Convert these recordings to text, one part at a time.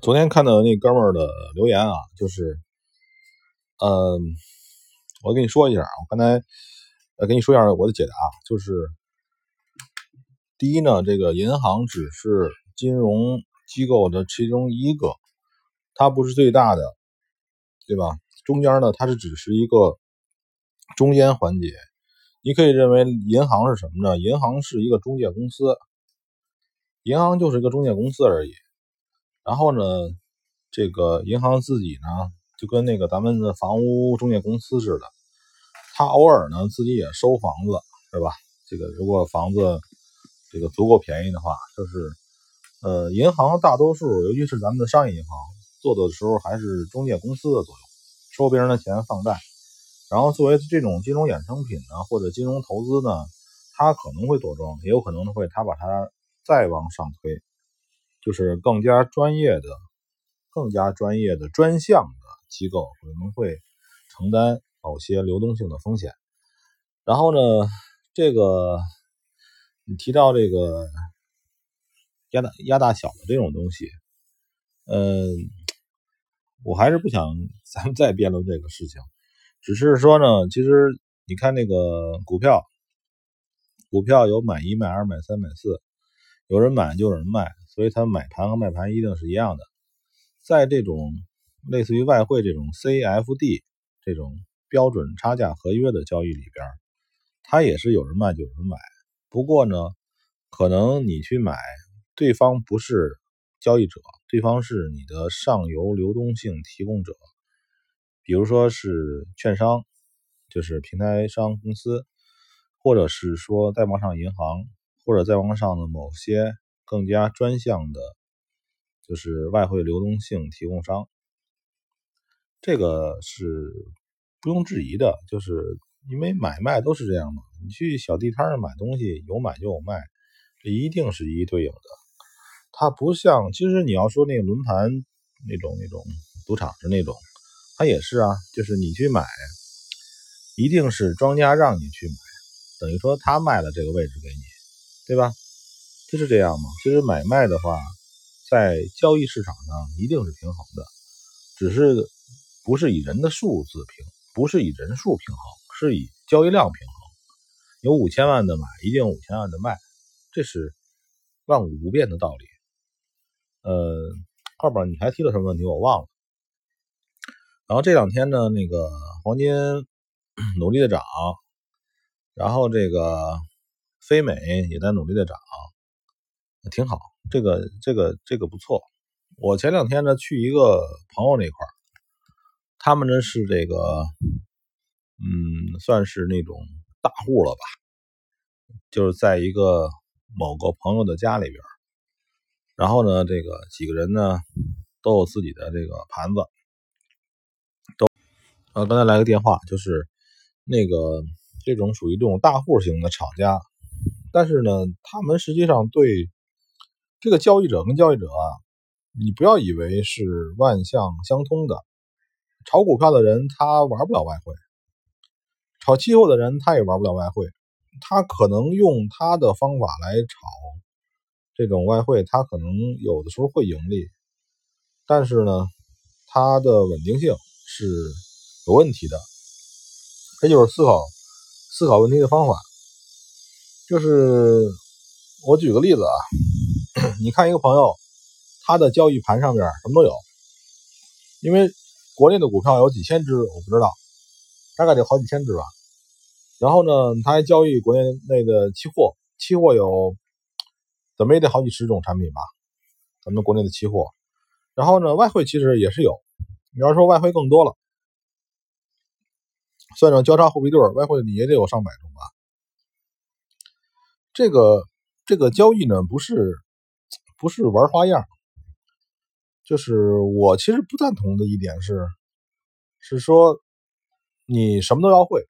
昨天看到那哥们儿的留言啊，就是，嗯，我跟你说一下，我刚才呃跟你说一下我的解答，就是第一呢，这个银行只是金融机构的其中一个，它不是最大的，对吧？中间呢，它是只是一个中间环节，你可以认为银行是什么呢？银行是一个中介公司，银行就是一个中介公司而已。然后呢，这个银行自己呢，就跟那个咱们的房屋中介公司似的，他偶尔呢自己也收房子，是吧？这个如果房子这个足够便宜的话，就是呃，银行大多数，尤其是咱们的商业银行做的时候，还是中介公司的作用，收别人的钱放贷。然后作为这种金融衍生品呢，或者金融投资呢，它可能会多庄，也有可能会他把它再往上推。就是更加专业的、更加专业的专项的机构可能会承担某些流动性的风险。然后呢，这个你提到这个压大压大小的这种东西，嗯，我还是不想咱们再辩论这个事情。只是说呢，其实你看那个股票，股票有买一、买二、买三、买四，有人买就有人卖。所以它买盘和卖盘一定是一样的，在这种类似于外汇这种 CFD 这种标准差价合约的交易里边，它也是有人卖就有人买。不过呢，可能你去买，对方不是交易者，对方是你的上游流动性提供者，比如说是券商，就是平台商公司，或者是说再往上银行，或者再往上的某些。更加专项的，就是外汇流动性提供商，这个是不用质疑的，就是因为买卖都是这样嘛。你去小地摊上买东西，有买就有卖，这一定是一一对应的。它不像，其实你要说那个轮盘那种那种赌场的那种，它也是啊，就是你去买，一定是庄家让你去买，等于说他卖了这个位置给你，对吧？就是这样吗？其实买卖的话，在交易市场上一定是平衡的，只是不是以人的数字平，不是以人数平衡，是以交易量平衡。有五千万的买，一定有五千万的卖，这是万古不变的道理。呃，后边你还提了什么问题？我忘了。然后这两天呢，那个黄金努力的涨，然后这个非美也在努力的涨。挺好，这个这个这个不错。我前两天呢去一个朋友那块儿，他们呢是这个，嗯，算是那种大户了吧，就是在一个某个朋友的家里边，然后呢，这个几个人呢都有自己的这个盘子，都呃，刚才来个电话，就是那个这种属于这种大户型的厂家，但是呢，他们实际上对。这个交易者跟交易者啊，你不要以为是万象相通的。炒股票的人他玩不了外汇，炒期货的人他也玩不了外汇。他可能用他的方法来炒这种外汇，他可能有的时候会盈利，但是呢，它的稳定性是有问题的。这就是思考思考问题的方法。就是我举个例子啊。你看一个朋友，他的交易盘上边什么都有，因为国内的股票有几千只，我不知道，大概得好几千只吧。然后呢，他还交易国内内的期货，期货有怎么也得好几十种产品吧，咱们国内的期货。然后呢，外汇其实也是有，你要说外汇更多了，算上交叉货币对，外汇你也得有上百种吧。这个这个交易呢，不是。不是玩花样，就是我其实不赞同的一点是，是说你什么都要会，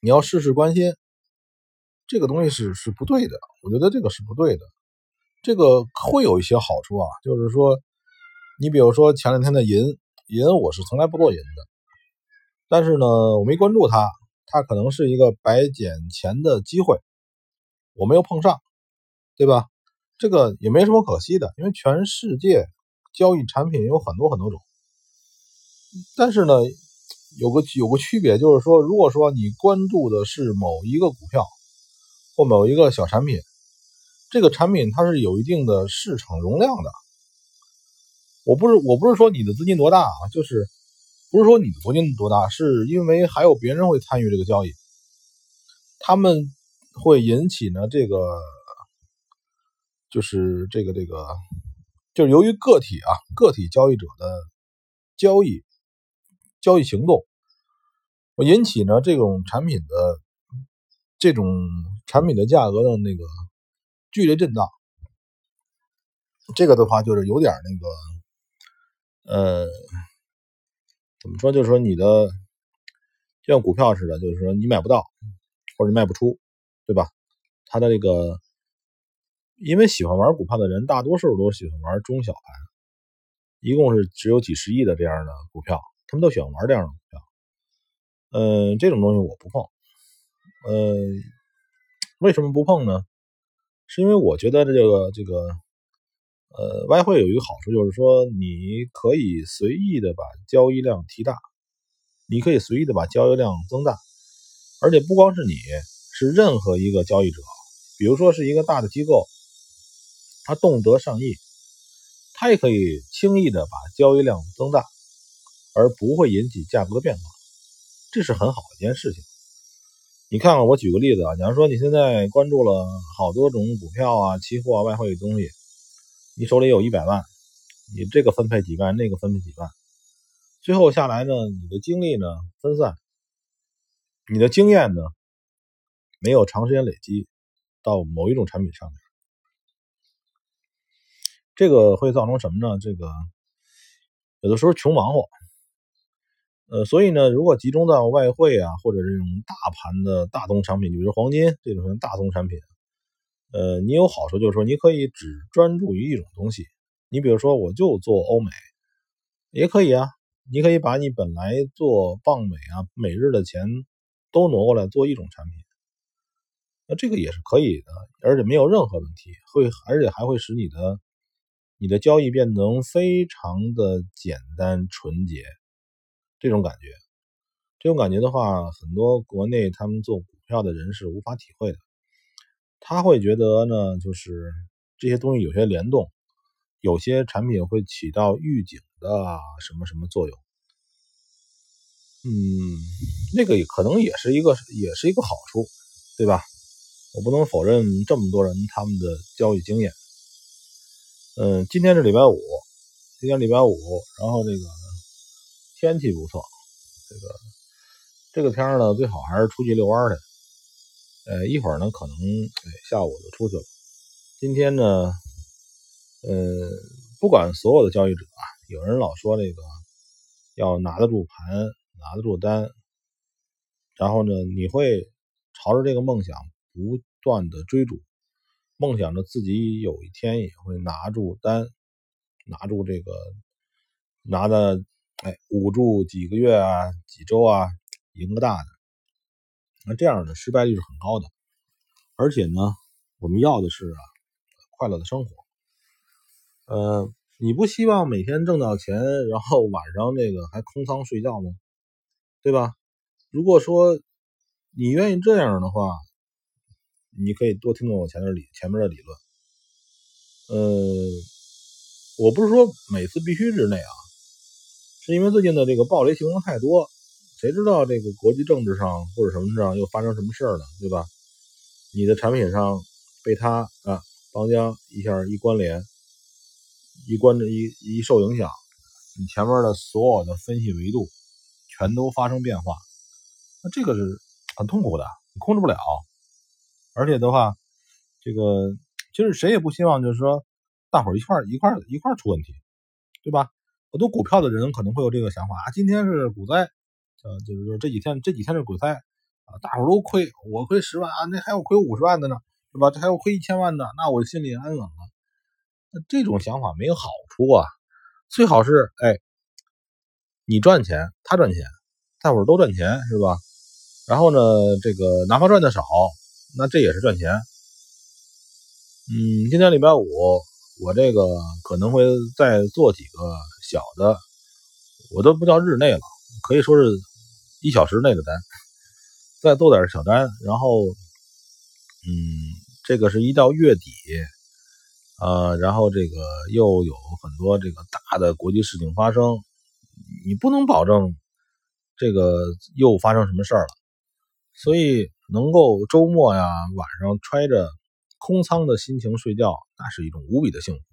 你要事事关心，这个东西是是不对的。我觉得这个是不对的。这个会有一些好处啊，就是说，你比如说前两天的银银，我是从来不做银的，但是呢，我没关注它，它可能是一个白捡钱的机会，我没有碰上，对吧？这个也没什么可惜的，因为全世界交易产品有很多很多种，但是呢，有个有个区别，就是说，如果说你关注的是某一个股票或某一个小产品，这个产品它是有一定的市场容量的。我不是我不是说你的资金多大啊，就是不是说你的资金多大，是因为还有别人会参与这个交易，他们会引起呢这个，就是这个这个，就是由于个体啊个体交易者的交易交易行动，引起呢这种产品的这种产品的价格的那个剧烈震荡，这个的话就是有点那个。呃，怎么说？就是说你的就像股票似的，就是说你买不到或者卖不出，对吧？它的这个，因为喜欢玩股票的人，大多数都喜欢玩中小盘，一共是只有几十亿的这样的股票，他们都喜欢玩这样的股票。嗯，这种东西我不碰。呃，为什么不碰呢？是因为我觉得这个这个。呃，外汇有一个好处，就是说你可以随意的把交易量提大，你可以随意的把交易量增大，而且不光是你，是任何一个交易者，比如说是一个大的机构，他动辄上亿，他也可以轻易的把交易量增大，而不会引起价格的变化，这是很好的一件事情。你看看，我举个例子啊，假如说你现在关注了好多种股票啊、期货啊、外汇的东西。你手里有一百万，你这个分配几万，那个分配几万，最后下来呢，你的精力呢分散，你的经验呢没有长时间累积到某一种产品上面，这个会造成什么呢？这个有的时候穷忙活，呃，所以呢，如果集中到外汇啊，或者这种大盘的大宗产品，比如黄金这种大宗产品。呃，你有好处，就是说你可以只专注于一种东西。你比如说，我就做欧美，也可以啊。你可以把你本来做棒美啊、美日的钱都挪过来做一种产品，那这个也是可以的，而且没有任何问题，会而且还会使你的你的交易变得非常的简单纯洁。这种感觉，这种感觉的话，很多国内他们做股票的人是无法体会的。他会觉得呢，就是这些东西有些联动，有些产品会起到预警的什么什么作用。嗯，那个也可能也是一个也是一个好处，对吧？我不能否认这么多人他们的交易经验。嗯，今天是礼拜五，今天礼拜五，然后这个天气不错，这个这个天呢，最好还是出去遛弯去。呃，一会儿呢，可能下午就出去了。今天呢，呃，不管所有的交易者啊，有人老说这个要拿得住盘，拿得住单，然后呢，你会朝着这个梦想不断的追逐，梦想着自己有一天也会拿住单，拿住这个拿的，哎，捂住几个月啊，几周啊，赢个大的。那这样的失败率是很高的，而且呢，我们要的是啊快乐的生活。呃，你不希望每天挣到钱，然后晚上那个还空仓睡觉吗？对吧？如果说你愿意这样的话，你可以多听听我前面的理前面的理论。呃，我不是说每次必须日内啊，是因为最近的这个暴雷情况太多。谁知道这个国际政治上或者什么上又发生什么事儿呢？对吧？你的产品上被他啊邦江一下一关联，一关着一一受影响，你前面的所有的分析维度全都发生变化，那这个是很痛苦的，你控制不了。而且的话，这个其实谁也不希望就是说大伙儿一块一块一块出问题，对吧？很多股票的人可能会有这个想法啊，今天是股灾。呃，就是说这几天这几天是股灾啊，大伙都亏，我亏十万啊，那还有亏五十万的呢，是吧？这还有亏一千万的，那我心里安稳了。那这种想法没有好处啊，最好是哎，你赚钱，他赚钱，大伙都赚钱，是吧？然后呢，这个哪怕赚的少，那这也是赚钱。嗯，今天礼拜五，我这个可能会再做几个小的，我都不叫日内了，可以说是一小时内的单，再做点小单，然后，嗯，这个是一到月底，呃，然后这个又有很多这个大的国际事情发生，你不能保证这个又发生什么事儿了，所以能够周末呀晚上揣着空仓的心情睡觉，那是一种无比的幸福。